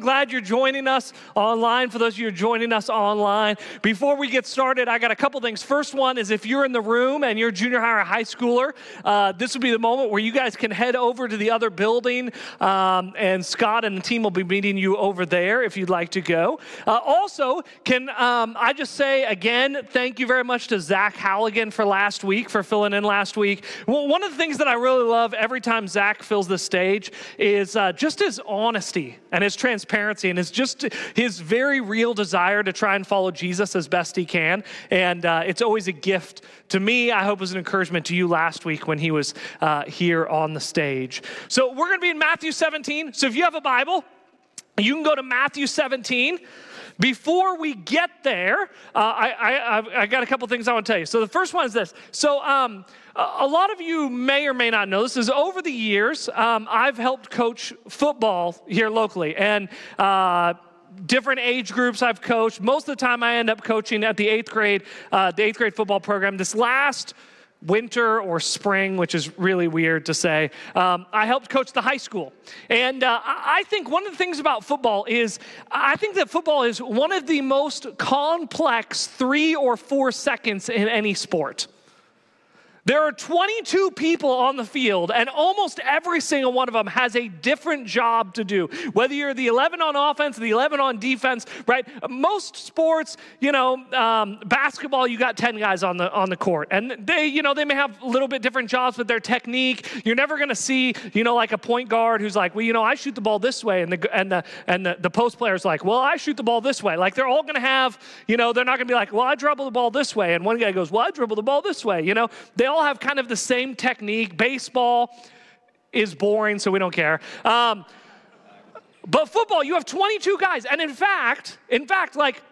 Glad you're joining us online. For those of you who are joining us online, before we get started, I got a couple things. First one is if you're in the room and you're a junior high or high schooler, uh, this will be the moment where you guys can head over to the other building, um, and Scott and the team will be meeting you over there if you'd like to go. Uh, also, can um, I just say again, thank you very much to Zach Halligan for last week for filling in last week. Well, one of the things that I really love every time Zach fills the stage is uh, just his honesty and his transparency transparency and his just his very real desire to try and follow Jesus as best he can. And uh, it's always a gift to me. I hope it was an encouragement to you last week when he was uh, here on the stage. So we're going to be in Matthew 17. So if you have a Bible, you can go to Matthew 17. Before we get there, uh, I, I, I, got a couple things I want to tell you. So the first one is this. So um, a lot of you may or may not know this is over the years um, i've helped coach football here locally and uh, different age groups i've coached most of the time i end up coaching at the eighth grade uh, the eighth grade football program this last winter or spring, which is really weird to say. Um, I helped coach the high school. And uh, I think one of the things about football is I think that football is one of the most complex three or four seconds in any sport. There are 22 people on the field, and almost every single one of them has a different job to do. Whether you're the 11 on offense, the 11 on defense, right? Most sports, you know, um, basketball, you got 10 guys on the on the court, and they, you know, they may have a little bit different jobs, but their technique, you're never going to see, you know, like a point guard who's like, well, you know, I shoot the ball this way, and the and the and the, the post player's like, well, I shoot the ball this way. Like they're all going to have, you know, they're not going to be like, well, I dribble the ball this way, and one guy goes, well, I dribble the ball this way. You know, they all all have kind of the same technique. Baseball is boring, so we don't care. Um, but football, you have 22 guys. And in fact, in fact, like,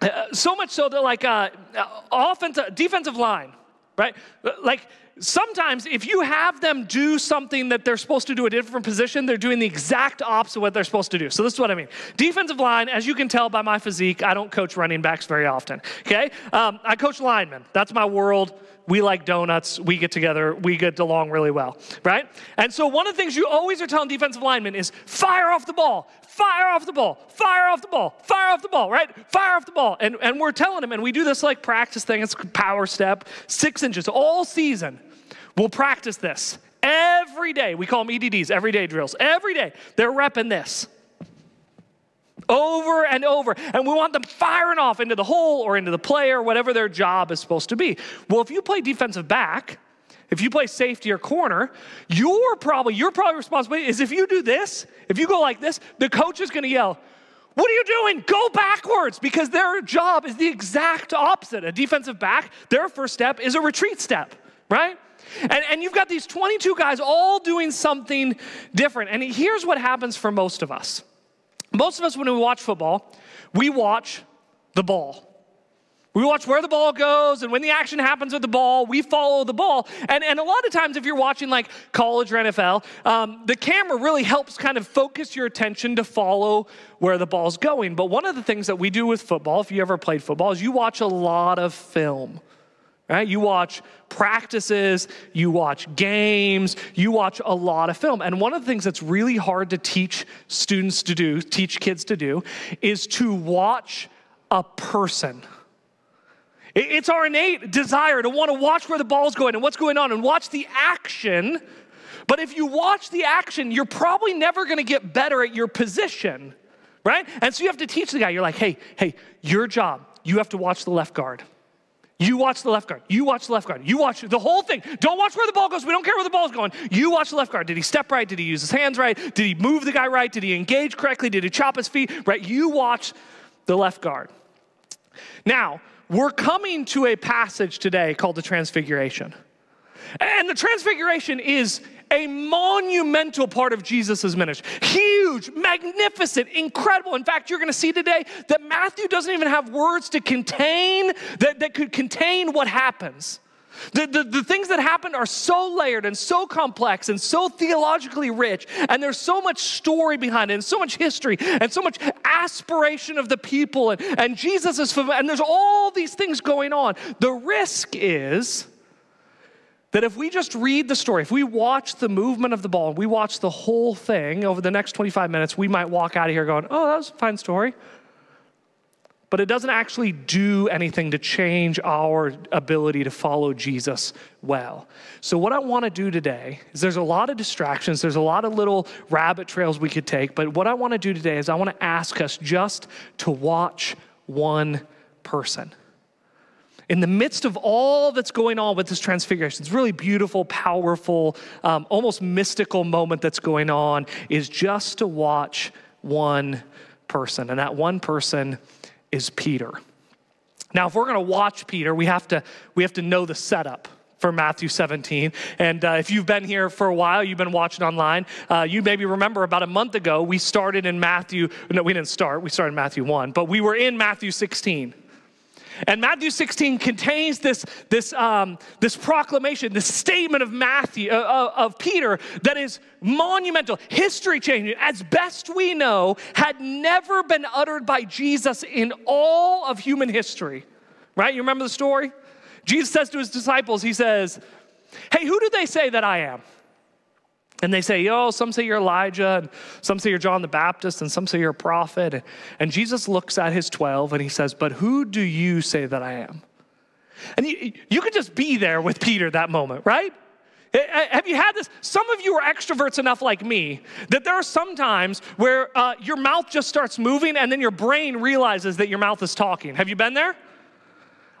uh, so much so that, like, uh, offensive, defensive line, right? Like, sometimes if you have them do something that they're supposed to do a different position, they're doing the exact opposite of what they're supposed to do. So this is what I mean. Defensive line, as you can tell by my physique, I don't coach running backs very often. Okay, um, I coach linemen. That's my world. We like donuts. We get together. We get along really well, right? And so one of the things you always are telling defensive linemen is fire off the ball, fire off the ball, fire off the ball, fire off the ball, right? Fire off the ball. And, and we're telling them, and we do this like practice thing. It's power step, six inches all season. We'll practice this every day. We call them EDDs, everyday drills. Every day, they're repping this over and over. And we want them firing off into the hole or into the player, whatever their job is supposed to be. Well, if you play defensive back, if you play safety or corner, your probably your probably responsibility is if you do this, if you go like this, the coach is going to yell, "What are you doing? Go backwards!" Because their job is the exact opposite. A defensive back, their first step is a retreat step, right? And, and you've got these 22 guys all doing something different. And here's what happens for most of us. Most of us, when we watch football, we watch the ball. We watch where the ball goes, and when the action happens with the ball, we follow the ball. And, and a lot of times, if you're watching like college or NFL, um, the camera really helps kind of focus your attention to follow where the ball's going. But one of the things that we do with football, if you ever played football, is you watch a lot of film right? You watch practices, you watch games, you watch a lot of film. And one of the things that's really hard to teach students to do, teach kids to do, is to watch a person. It's our innate desire to want to watch where the ball's going and what's going on and watch the action. But if you watch the action, you're probably never going to get better at your position, right? And so you have to teach the guy, you're like, hey, hey, your job, you have to watch the left guard. You watch the left guard. You watch the left guard. You watch the whole thing. Don't watch where the ball goes. We don't care where the ball's going. You watch the left guard. Did he step right? Did he use his hands right? Did he move the guy right? Did he engage correctly? Did he chop his feet? Right? You watch the left guard. Now, we're coming to a passage today called the Transfiguration. And the Transfiguration is a monumental part of Jesus' ministry. Huge, magnificent, incredible. In fact, you're going to see today that Matthew doesn't even have words to contain that, that could contain what happens. The, the, the, things that happened are so layered and so complex and so theologically rich, and there's so much story behind it, and so much history, and so much aspiration of the people, and, and Jesus is, and there's all these things going on. The risk is that if we just read the story, if we watch the movement of the ball, and we watch the whole thing over the next 25 minutes, we might walk out of here going, oh, that was a fine story. But it doesn't actually do anything to change our ability to follow Jesus well. So, what I want to do today is there's a lot of distractions, there's a lot of little rabbit trails we could take, but what I want to do today is I want to ask us just to watch one person in the midst of all that's going on with this transfiguration, it's really beautiful, powerful, um, almost mystical moment that's going on, is just to watch one person. And that one person is Peter. Now, if we're going to watch Peter, we have to, we have to know the setup for Matthew 17. And uh, if you've been here for a while, you've been watching online, uh, you maybe remember about a month ago, we started in Matthew. No, we didn't start, we started in Matthew 1, but we were in Matthew 16. And Matthew 16 contains this, this, um, this proclamation, this statement of Matthew, uh, uh, of Peter that is monumental, history changing, as best we know, had never been uttered by Jesus in all of human history. Right? You remember the story? Jesus says to his disciples, He says, Hey, who do they say that I am? And they say, oh, some say you're Elijah, and some say you're John the Baptist, and some say you're a prophet. And Jesus looks at his 12 and he says, But who do you say that I am? And you, you could just be there with Peter that moment, right? Have you had this? Some of you are extroverts enough, like me, that there are some times where uh, your mouth just starts moving and then your brain realizes that your mouth is talking. Have you been there?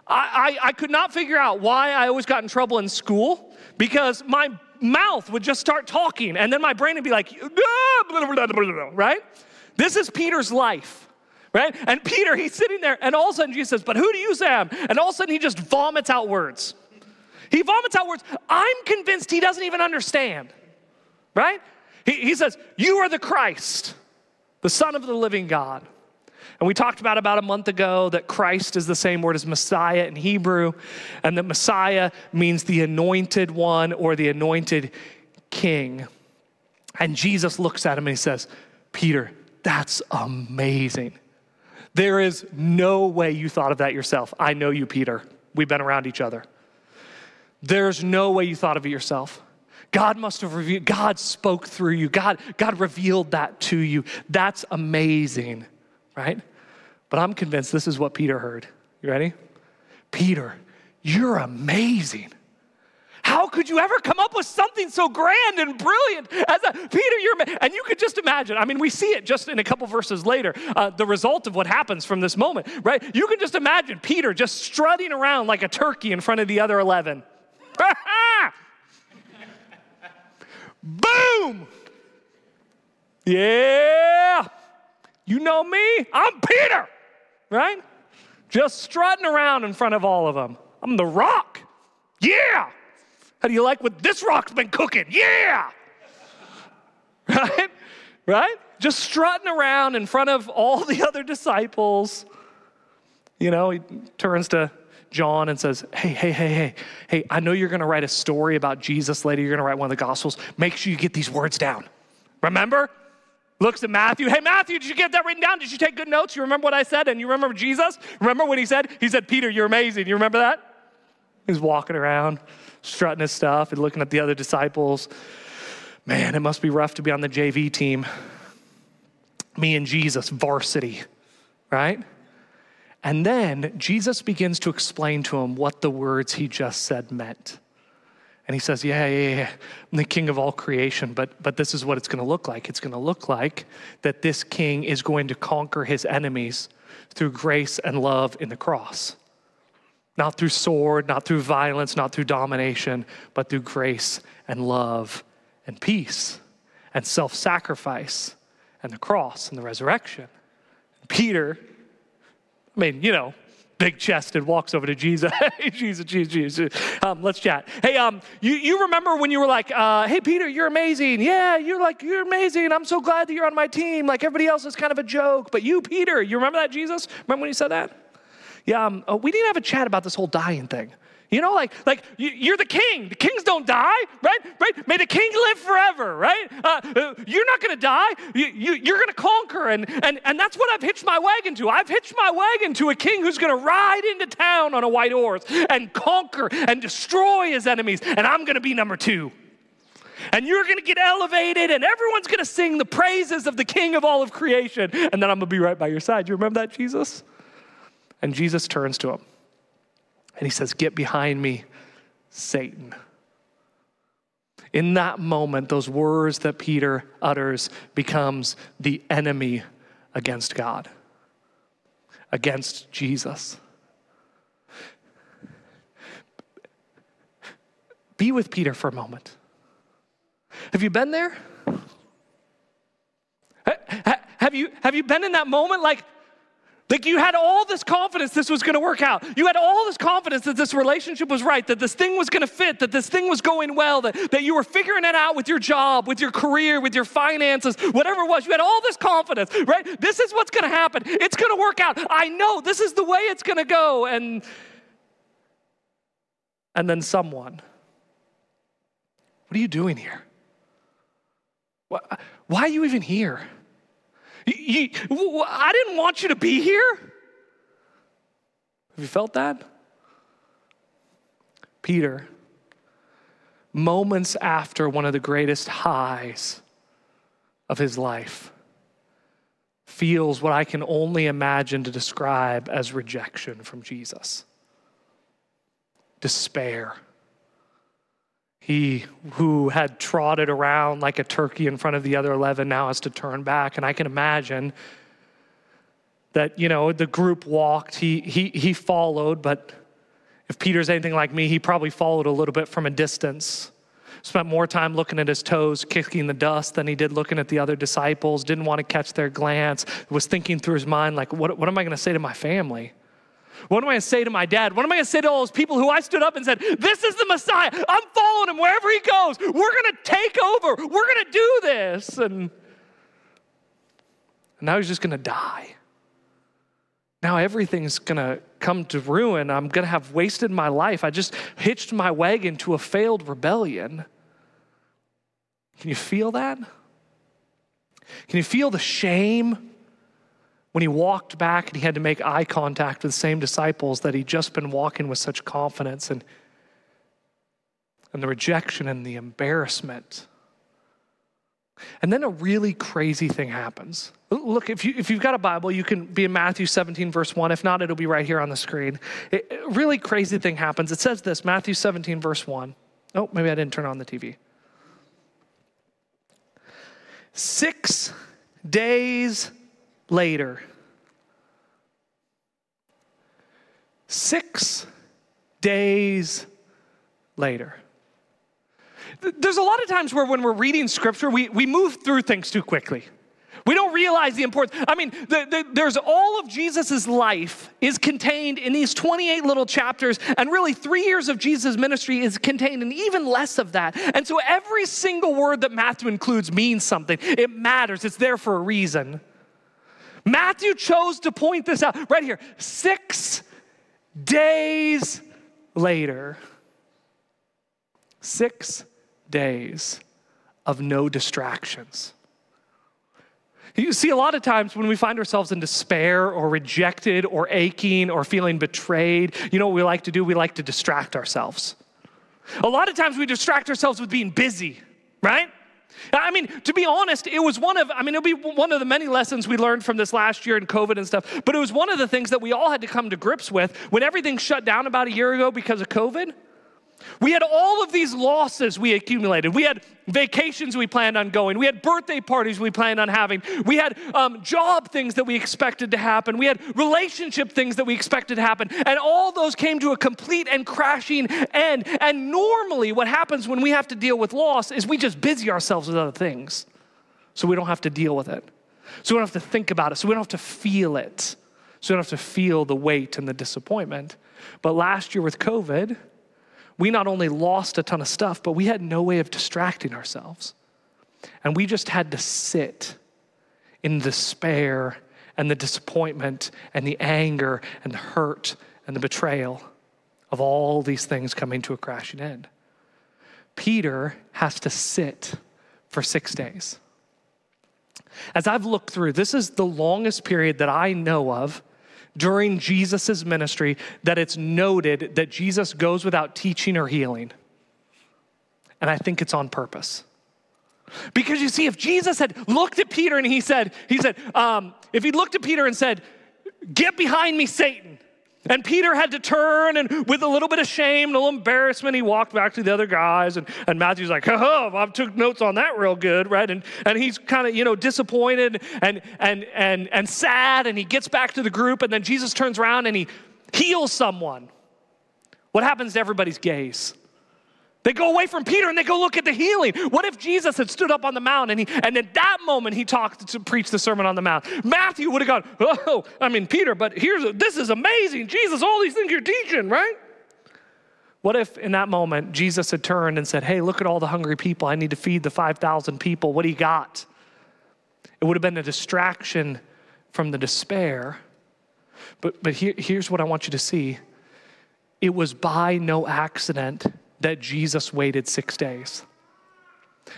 I, I, I could not figure out why I always got in trouble in school because my mouth would just start talking, and then my brain would be like, right? This is Peter's life, right? And Peter, he's sitting there, and all of a sudden Jesus says, But who do you say I am? And all of a sudden he just vomits out words. He vomits out words. I'm convinced he doesn't even understand, right? He, he says, You are the Christ, the Son of the living God. And we talked about about a month ago that Christ is the same word as Messiah in Hebrew, and that Messiah means the anointed one or the anointed king. And Jesus looks at him and he says, Peter, that's amazing. There is no way you thought of that yourself. I know you, Peter. We've been around each other. There's no way you thought of it yourself. God must have revealed, God spoke through you. God, God revealed that to you. That's amazing right? But I'm convinced this is what Peter heard. You ready? Peter, you're amazing. How could you ever come up with something so grand and brilliant as a Peter? You're and you could just imagine. I mean, we see it just in a couple verses later. Uh, the result of what happens from this moment, right? You can just imagine Peter just strutting around like a turkey in front of the other eleven. Boom! Yeah. You know me? I'm Peter, right? Just strutting around in front of all of them. I'm the rock. Yeah. How do you like what this rock's been cooking? Yeah. Right? Right? Just strutting around in front of all the other disciples. You know, he turns to John and says, Hey, hey, hey, hey, hey, I know you're going to write a story about Jesus later. You're going to write one of the Gospels. Make sure you get these words down. Remember? Looks at Matthew. Hey, Matthew, did you get that written down? Did you take good notes? You remember what I said? And you remember Jesus? Remember when he said, he said, Peter, you're amazing. You remember that? He's walking around, strutting his stuff and looking at the other disciples. Man, it must be rough to be on the JV team. Me and Jesus, varsity, right? And then Jesus begins to explain to him what the words he just said meant. And he says, Yeah, yeah, yeah, I'm the king of all creation, but, but this is what it's going to look like. It's going to look like that this king is going to conquer his enemies through grace and love in the cross. Not through sword, not through violence, not through domination, but through grace and love and peace and self sacrifice and the cross and the resurrection. Peter, I mean, you know, big chested, walks over to Jesus. hey, Jesus, Jesus, Jesus. Um, let's chat. Hey, um, you, you remember when you were like, uh, hey, Peter, you're amazing. Yeah, you're like, you're amazing. I'm so glad that you're on my team. Like everybody else is kind of a joke. But you, Peter, you remember that, Jesus? Remember when you said that? Yeah, um, uh, we didn't have a chat about this whole dying thing. You know, like, like you're the king. The kings don't die, right? Right? May the king live forever, right? Uh, uh you're not going to die. You, you, you're going to conquer. And, and, and that's what I've hitched my wagon to. I've hitched my wagon to a king who's going to ride into town on a white horse and conquer and destroy his enemies. And I'm going to be number two. And you're going to get elevated, and everyone's going to sing the praises of the king of all of creation. And then I'm going to be right by your side. You remember that, Jesus? And Jesus turns to him. And he says, Get behind me, Satan. In that moment, those words that Peter utters becomes the enemy against God, against Jesus. Be with Peter for a moment. Have you been there? Have you, have you been in that moment like, like you had all this confidence this was going to work out. You had all this confidence that this relationship was right, that this thing was going to fit, that this thing was going well, that, that you were figuring it out with your job, with your career, with your finances, whatever it was. You had all this confidence, right? This is what's going to happen. It's going to work out. I know this is the way it's going to go. And, and then someone, what are you doing here? Why are you even here? You, I didn't want you to be here. Have you felt that? Peter, moments after one of the greatest highs of his life, feels what I can only imagine to describe as rejection from Jesus, despair he who had trotted around like a turkey in front of the other 11 now has to turn back. And I can imagine that, you know, the group walked, he, he, he followed, but if Peter's anything like me, he probably followed a little bit from a distance. Spent more time looking at his toes, kicking the dust, than he did looking at the other disciples. Didn't want to catch their glance. Was thinking through his mind, like, what, what am I going to say to my family? What am I going to say to my dad? What am I going to say to all those people who I stood up and said, This is the Messiah. I'm following him wherever he goes. We're going to take over. We're going to do this. And, and now he's just going to die. Now everything's going to come to ruin. I'm going to have wasted my life. I just hitched my wagon to a failed rebellion. Can you feel that? Can you feel the shame when he walked back and he had to make eye contact with the same disciples that he'd just been walking with such confidence and, and the rejection and the embarrassment. And then a really crazy thing happens. Look, if, you, if you've got a Bible, you can be in Matthew 17, verse 1. If not, it'll be right here on the screen. It, a really crazy thing happens. It says this Matthew 17, verse 1. Oh, maybe I didn't turn on the TV. Six days later. Six days later. There's a lot of times where when we're reading scripture, we, we move through things too quickly. We don't realize the importance. I mean, the, the, there's all of Jesus' life is contained in these 28 little chapters, and really three years of Jesus' ministry is contained in even less of that. And so every single word that Matthew includes means something. It matters, it's there for a reason. Matthew chose to point this out right here. Six days later, six days of no distractions. You see, a lot of times when we find ourselves in despair or rejected or aching or feeling betrayed, you know what we like to do? We like to distract ourselves. A lot of times we distract ourselves with being busy, right? I mean, to be honest, it was one of, I mean, it'll be one of the many lessons we learned from this last year in COVID and stuff, but it was one of the things that we all had to come to grips with when everything shut down about a year ago because of COVID. We had all of these losses we accumulated. We had vacations we planned on going. We had birthday parties we planned on having. We had um, job things that we expected to happen. We had relationship things that we expected to happen. And all those came to a complete and crashing end. And normally, what happens when we have to deal with loss is we just busy ourselves with other things so we don't have to deal with it. So we don't have to think about it. So we don't have to feel it. So we don't have to feel the weight and the disappointment. But last year with COVID, we not only lost a ton of stuff, but we had no way of distracting ourselves. And we just had to sit in despair and the disappointment and the anger and the hurt and the betrayal of all these things coming to a crashing end. Peter has to sit for six days. As I've looked through, this is the longest period that I know of during Jesus' ministry that it's noted that Jesus goes without teaching or healing. And I think it's on purpose. Because you see, if Jesus had looked at Peter and he said, he said, um, if he looked at Peter and said, Get behind me, Satan. And Peter had to turn, and with a little bit of shame, and a little embarrassment, he walked back to the other guys. And, and Matthew's like, oh, I took notes on that real good, right? And, and he's kind of, you know, disappointed and, and, and, and sad, and he gets back to the group, and then Jesus turns around and he heals someone. What happens to everybody's gaze? They go away from Peter and they go look at the healing. What if Jesus had stood up on the mount and he and at that moment he talked to preach the Sermon on the Mount? Matthew would have gone, oh, I mean Peter, but here's this is amazing. Jesus, all these things you're teaching, right? What if in that moment Jesus had turned and said, Hey, look at all the hungry people. I need to feed the 5,000 people. What do you got? It would have been a distraction from the despair. But, but here, here's what I want you to see it was by no accident that Jesus waited six days.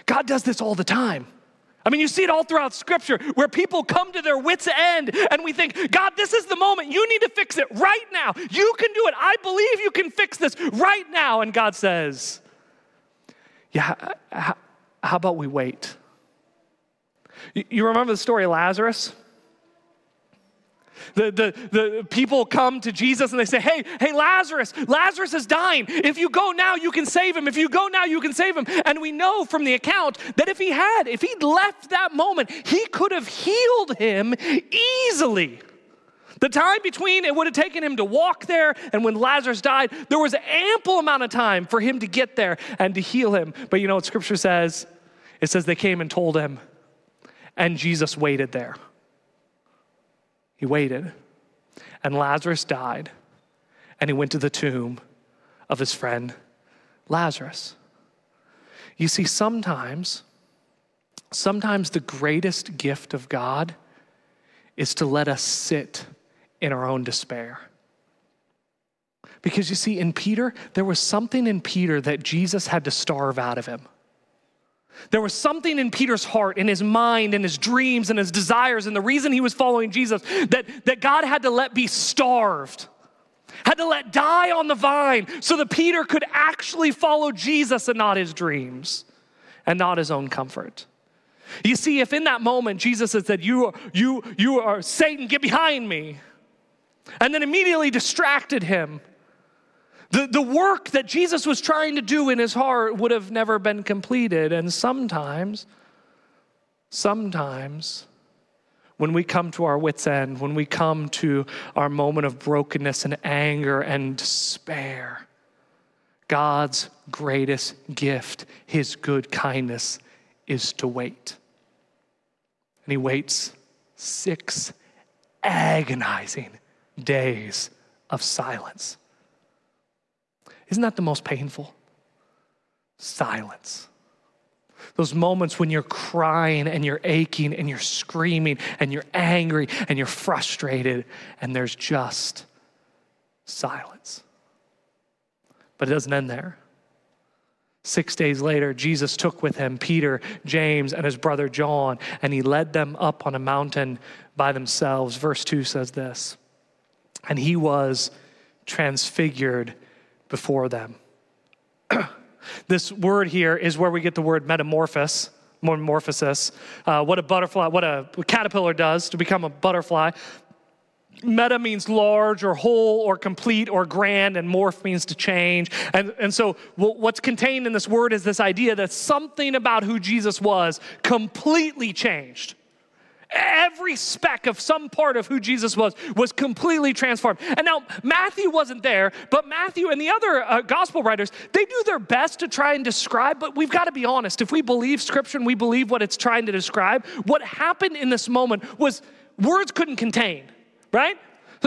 God does this all the time. I mean, you see it all throughout Scripture where people come to their wits' end and we think, God, this is the moment. You need to fix it right now. You can do it. I believe you can fix this right now. And God says, Yeah, how, about we wait? You remember the story of Lazarus? The, the, the people come to Jesus and they say, Hey, hey, Lazarus, Lazarus is dying. If you go now, you can save him. If you go now, you can save him. And we know from the account that if he had, if he'd left that moment, he could have healed him easily. The time between it would have taken him to walk there and when Lazarus died, there was ample amount of time for him to get there and to heal him. But you know what scripture says? It says they came and told him, and Jesus waited there. He waited, and Lazarus died, and he went to the tomb of his friend Lazarus. You see, sometimes, sometimes the greatest gift of God is to let us sit in our own despair. Because you see, in Peter, there was something in Peter that Jesus had to starve out of him. There was something in Peter's heart, in his mind, in his dreams, and his desires, and the reason he was following Jesus that, that God had to let be starved, had to let die on the vine so that Peter could actually follow Jesus and not his dreams and not his own comfort. You see, if in that moment Jesus had said, You, are, you, you are Satan, get behind me, and then immediately distracted him, the, the work that Jesus was trying to do in his heart would have never been completed. And sometimes, sometimes, when we come to our wits' end, when we come to our moment of brokenness and anger and despair, God's greatest gift, his good kindness, is to wait. And he waits six agonizing days of silence. Isn't that the most painful? Silence. Those moments when you're crying and you're aching and you're screaming and you're angry and you're frustrated and there's just silence. But it doesn't end there. Six days later, Jesus took with him Peter, James, and his brother John, and he led them up on a mountain by themselves. Verse 2 says this And he was transfigured before them. this word here is where we get the word metamorphosis. Metamorphosis. Uh, what a butterfly, what a caterpillar does to become a butterfly. Meta means large or whole or complete or grand, and morph means to change. And, and so, what's contained in this word is this idea that something about who Jesus was completely changed. Every speck of some part of who Jesus was was completely transformed. And now Matthew wasn't there, but Matthew and the other uh, gospel writers, they do their best to try and describe, but we've got to be honest. If we believe scripture and we believe what it's trying to describe, what happened in this moment was words couldn't contain, right?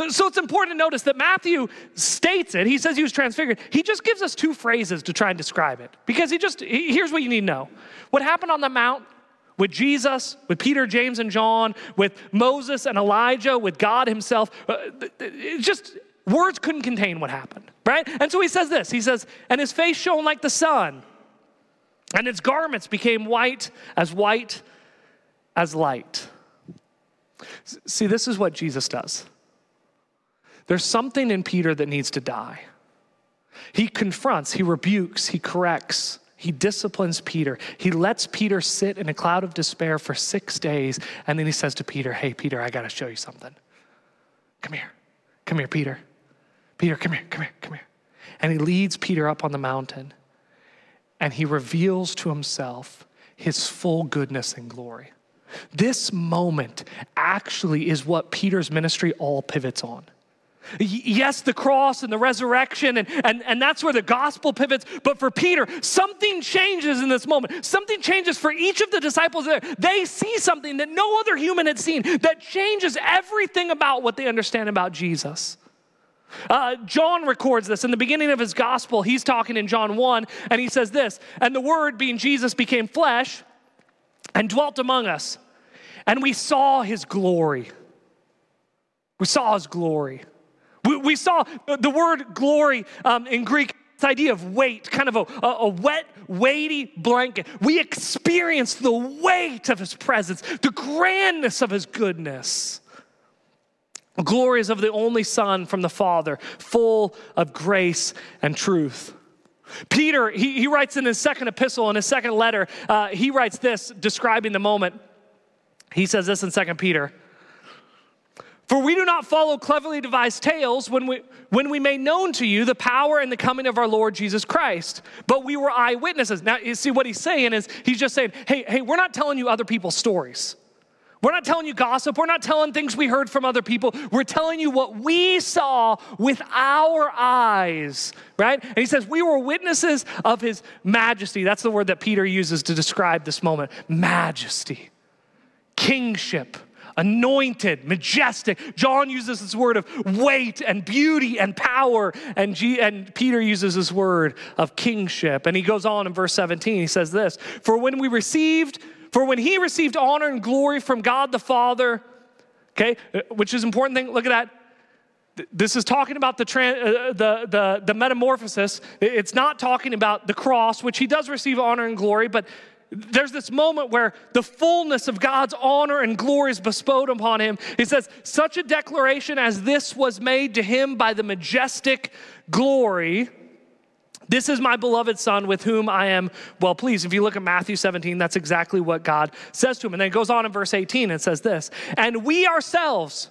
So it's important to notice that Matthew states it. He says he was transfigured. He just gives us two phrases to try and describe it because he just, here's what you need to know. What happened on the Mount with Jesus, with Peter, James, and John, with Moses and Elijah, with God Himself. Uh, just words couldn't contain what happened. right? And so he says this He says, And his face shone like the sun, and his garments became white as white as light. See, this is what Jesus does. There's something in Peter that needs to die. He confronts, he rebukes, he corrects, he disciplines Peter. He lets Peter sit in a cloud of despair for six days, and then he says to Peter, Hey, Peter, I got to show you something. Come here. Come here, Peter. Peter, come here, come here, come here. And he leads Peter up on the mountain, and he reveals to himself his full goodness and glory. This moment actually is what Peter's ministry all pivots on. Yes, the cross and the resurrection, and, and, and that's where the gospel pivots. But for Peter, something changes in this moment. Something changes for each of the disciples there. They see something that no other human had seen that changes everything about what they understand about Jesus. Uh, John records this in the beginning of his gospel. He's talking in John 1, and he says this And the Word, being Jesus, became flesh and dwelt among us, and we saw his glory. We saw his glory we, we saw the word glory um, in Greek, this idea of weight, kind of a, a, a wet, weighty blanket. We experienced the weight of his presence, the grandness of his goodness. Glories of the only Son from the Father, full of grace and truth. Peter, he, he writes in his second epistle, in his second letter, uh, he writes this describing the moment. He says this in Second Peter for we do not follow cleverly devised tales when we, when we made known to you the power and the coming of our Lord Jesus Christ, but we were eyewitnesses. Now, you see what he's saying is he's just saying, hey, hey, we're not telling you other people's stories. We're not telling you gossip. We're not telling things we heard from other people. We're telling you what we saw with our eyes, right? And he says, We were witnesses of his majesty. That's the word that Peter uses to describe this moment majesty, kingship anointed, majestic. John uses this word of weight and beauty and power, and, G- and Peter uses this word of kingship. And he goes on in verse 17, he says this For when we received, for when he received honor and glory from God the Father, okay, uh, which is important thing, look at that. This is talking about the, uh, the, the, the metamorphosis. It's not talking about the cross, which he does receive honor and glory, but there's this moment where the fullness of God's honor and glory is bestowed upon him. He says, Such a declaration as this was made to him by the majestic glory. This is my beloved son with whom I am well pleased. If you look at Matthew 17, that's exactly what God says to him. And then it goes on in verse 18 and says this And we ourselves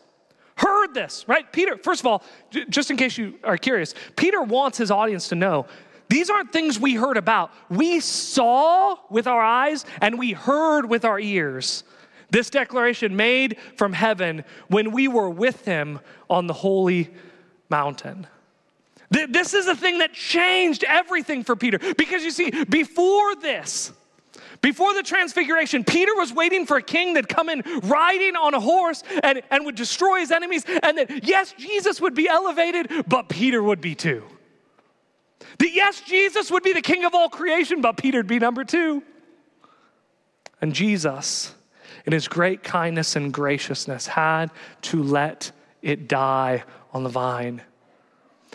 heard this, right? Peter, first of all, just in case you are curious, Peter wants his audience to know these aren't things we heard about. We saw with our eyes and we heard with our ears. This declaration made from heaven when we were with him on the holy mountain. This is a thing that changed everything for Peter. Because you see, before this, before the transfiguration, Peter was waiting for a king that'd come in riding on a horse and, and would destroy his enemies. And that, yes, Jesus would be elevated, but Peter would be too. That yes, Jesus would be the king of all creation, but Peter'd be number two. And Jesus, in his great kindness and graciousness, had to let it die on the vine.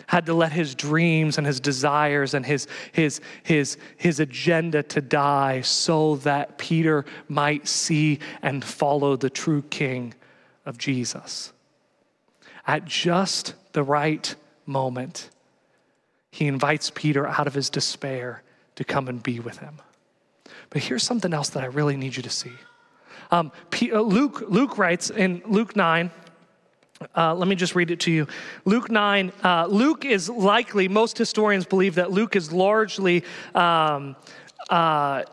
Had to let his dreams and his desires and his, his, his, his agenda to die so that Peter might see and follow the true king of Jesus. At just the right moment, he invites Peter out of his despair to come and be with him. But here's something else that I really need you to see. Um, uh, Luke, Luke writes in Luke 9, uh, let me just read it to you. Luke 9, uh, Luke is likely, most historians believe that Luke is largely, um, uh,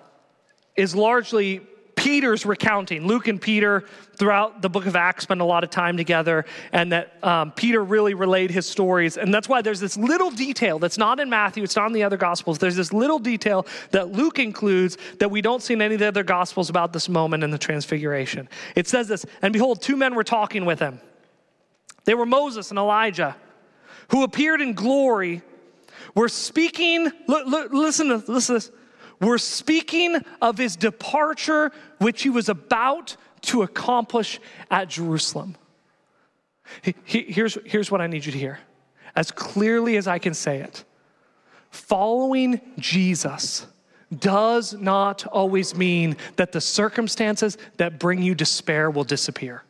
is largely Peter's recounting. Luke and Peter, throughout the book of Acts, spend a lot of time together, and that um, Peter really relayed his stories. And that's why there's this little detail that's not in Matthew, it's not in the other Gospels. There's this little detail that Luke includes that we don't see in any of the other Gospels about this moment in the Transfiguration. It says this And behold, two men were talking with him. They were Moses and Elijah, who appeared in glory, were speaking. Look, look, listen to listen to this we're speaking of his departure, which he was about to accomplish at Jerusalem. Here's, here's what I need you to hear. as clearly as I can say it. Following Jesus does not always mean that the circumstances that bring you despair will disappear.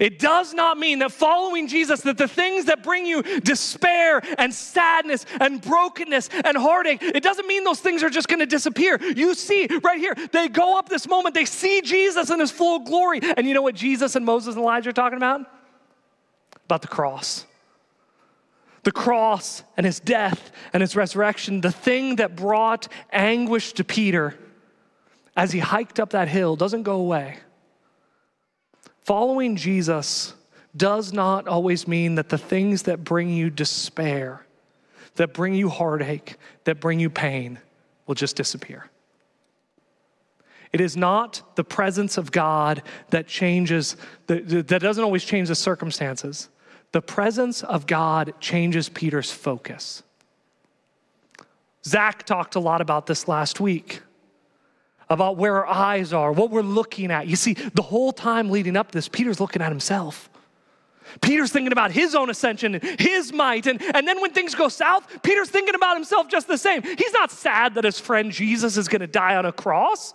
It does not mean that following Jesus, that the things that bring you despair and sadness and brokenness and heartache, it doesn't mean those things are just going to disappear. You see right here, they go up this moment, they see Jesus in his full glory. And you know what Jesus and Moses and Elijah are talking about? About the cross. The cross and his death and his resurrection, the thing that brought anguish to Peter as he hiked up that hill, doesn't go away. Following Jesus does not always mean that the things that bring you despair, that bring you heartache, that bring you pain will just disappear. It is not the presence of God that changes, that doesn't always change the circumstances. The presence of God changes Peter's focus. Zach talked a lot about this last week about where our eyes are, what we're looking at. You see, the whole time leading up to this, Peter's looking at himself. Peter's thinking about his own ascension and his might. And, and then when things go south, Peter's thinking about himself just the same. He's not sad that his friend Jesus is going to die on a cross.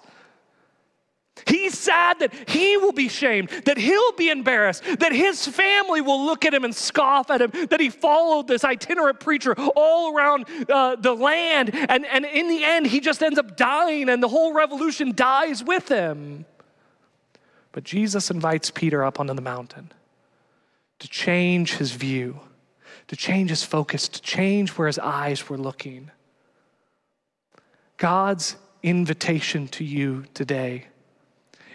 He's sad that he will be shamed, that he'll be embarrassed, that his family will look at him and scoff at him, that he followed this itinerant preacher all around uh, the land. And, and in the end, he just ends up dying, and the whole revolution dies with him. But Jesus invites Peter up onto the mountain to change his view, to change his focus, to change where his eyes were looking. God's invitation to you today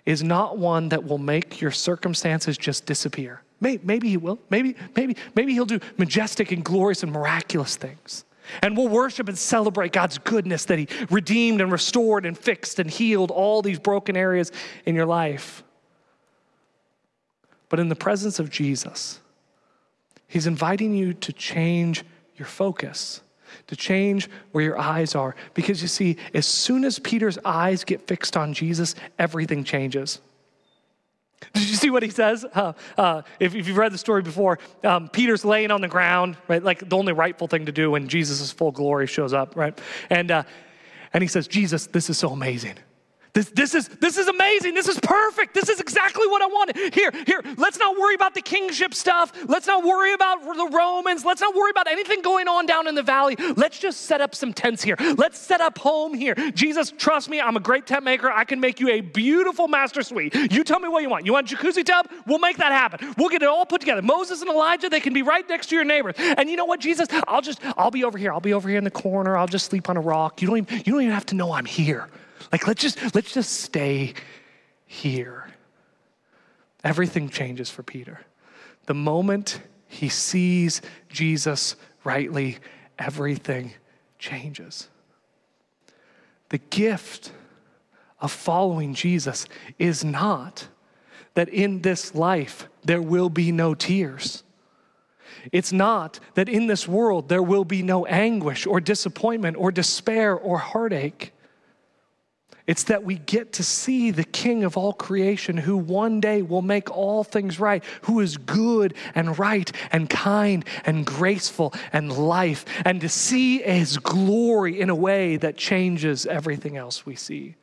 is not one that will make your circumstances just disappear. Maybe, maybe he will. Maybe, maybe, maybe he'll do majestic and glorious and miraculous things. And we'll worship and celebrate God's goodness that He redeemed and restored and fixed and healed all these broken areas in your life. But in the presence of Jesus, He's inviting you to change your focus to change where your eyes are. Because you see, as soon as Peter's eyes get fixed on Jesus, everything changes. Did you see what he says? Uh, uh, if, if, you've read the story before, um, Peter's laying on the ground, right? Like the only rightful thing to do when Jesus' full glory shows up, right? And, uh, and he says, Jesus, this is so amazing. This, this, is, this is amazing. This is perfect. This is exactly what I wanted. Here, here, let's not worry about the kingship stuff. Let's not worry about the Romans. Let's not worry about anything going on down in the valley. Let's just set up some tents here. Let's set up home here. Jesus, trust me, I'm a great tent maker. I can make you a beautiful master suite. You tell me what you want. You want a jacuzzi tub? We'll make that happen. We'll get it all put together. Moses and Elijah, they can be right next to your neighbors. And you know what, Jesus? I'll just, I'll be over here. I'll be over here in the corner. I'll just sleep on a rock. You don't even, you don't even have to know I'm here. Like let's just let's just stay here. Everything changes for Peter. The moment he sees Jesus rightly, everything changes. The gift of following Jesus is not that in this life there will be no tears. It's not that in this world there will be no anguish or disappointment or despair or heartache. It's that we get to see the King of all creation who one day will make all things right, who is good and right and kind and graceful and life, and to see his glory in a way that changes everything else we see.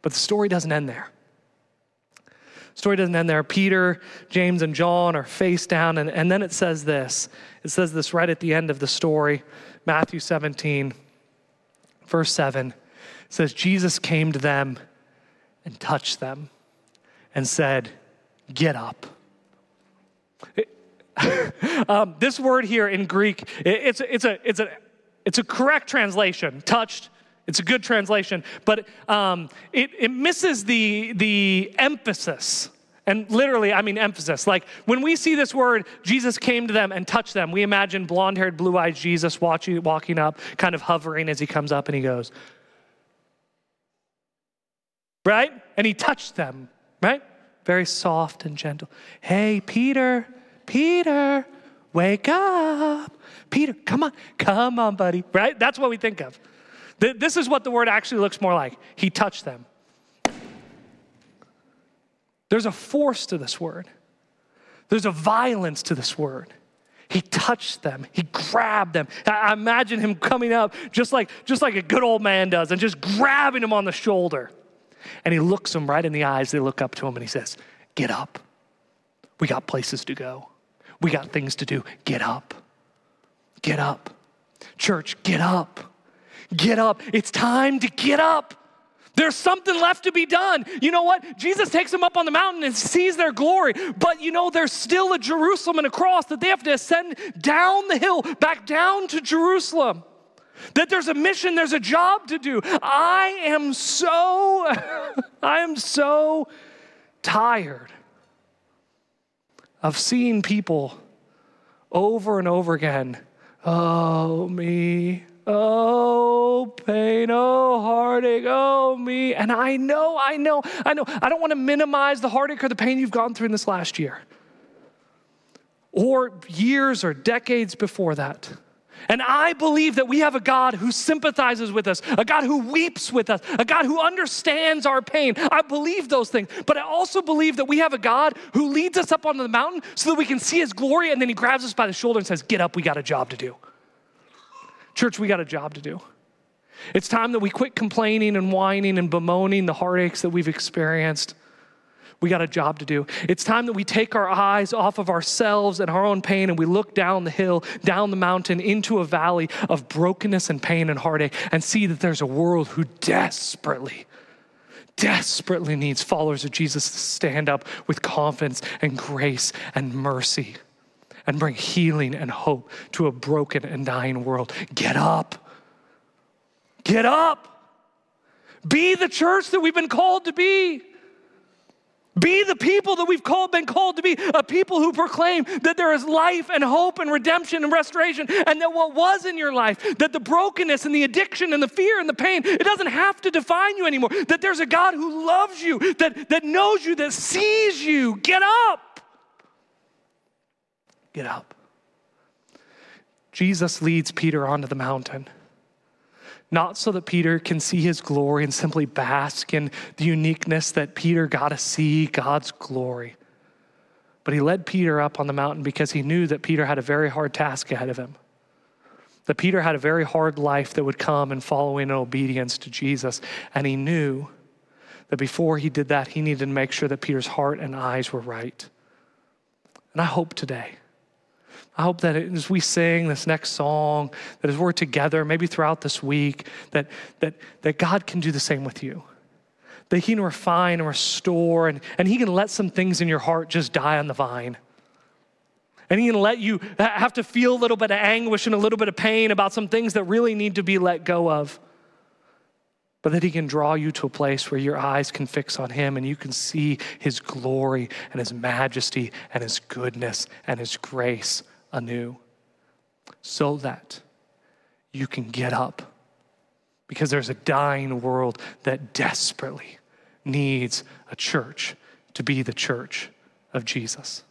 But the story doesn't end there. The story doesn't end there. Peter, James, and John are face down, and, and then it says this. It says this right at the end of the story, Matthew 17, verse 7 says Jesus came to them and touched them and said, Get up. um, this word here in Greek, it, it's, it's, a, it's, a, it's a correct translation, touched. It's a good translation, but um, it, it misses the, the emphasis. And literally, I mean emphasis. Like when we see this word, Jesus came to them and touched them, we imagine blonde haired, blue eyed Jesus watching, walking up, kind of hovering as he comes up and he goes, right? And he touched them, right? Very soft and gentle. Hey, Peter, Peter, wake up. Peter, come on, come on, buddy, right? That's what we think of. This is what the word actually looks more like. He touched them. There's a force to this word, there's a violence to this word. He touched them. He grabbed them. I imagine him coming up just like, just like a good old man does and just grabbing him on the shoulder. And he looks them right in the eyes. They look up to him and he says, Get up. We got places to go. We got things to do. Get up. Get up. Church, get up. Get up. It's time to get up. There's something left to be done. You know what? Jesus takes them up on the mountain and sees their glory. But you know, there's still a Jerusalem and a cross that they have to ascend down the hill, back down to Jerusalem. That there's a mission, there's a job to do. I am so, I am so tired of seeing people over and over again. Oh, me. Oh, pain, oh, heartache, oh, me. And I know, I know, I know. I don't want to minimize the heartache or the pain you've gone through in this last year or years or decades before that. And I believe that we have a God who sympathizes with us, a God who weeps with us, a God who understands our pain. I believe those things. But I also believe that we have a God who leads us up onto the mountain so that we can see his glory and then he grabs us by the shoulder and says, Get up, we got a job to do. Church, we got a job to do. It's time that we quit complaining and whining and bemoaning the heartaches that we've experienced. We got a job to do. It's time that we take our eyes off of ourselves and our own pain and we look down the hill, down the mountain, into a valley of brokenness and pain and heartache and see that there's a world who desperately, desperately needs followers of Jesus to stand up with confidence and grace and mercy and bring healing and hope to a broken and dying world. Get up. Get up. Be the church that we've been called to be. Be the people that we've called, been called to be, a people who proclaim that there is life and hope and redemption and restoration, and that what was in your life, that the brokenness and the addiction and the fear and the pain, it doesn't have to define you anymore. That there's a God who loves you, that, that knows you, that sees you. Get up. Get up. Jesus leads Peter onto the mountain. Not so that Peter can see his glory and simply bask in the uniqueness that Peter got to see God's glory. But he led Peter up on the mountain because he knew that Peter had a very hard task ahead of him. That Peter had a very hard life that would come in following in obedience to Jesus. And he knew that before he did that, he needed to make sure that Peter's heart and eyes were right. And I hope today I hope that as we sing this next song, that as we're together, maybe throughout this week, that, that, that God can do the same with you. That He can refine and restore, and, and He can let some things in your heart just die on the vine. And He can let you have to feel a little bit of anguish and a little bit of pain about some things that really need to be let go of. But that He can draw you to a place where your eyes can fix on Him and you can see His glory and His majesty and His goodness and His grace anew so that you can get up because there's a dying world that desperately needs a church to be the church of Jesus.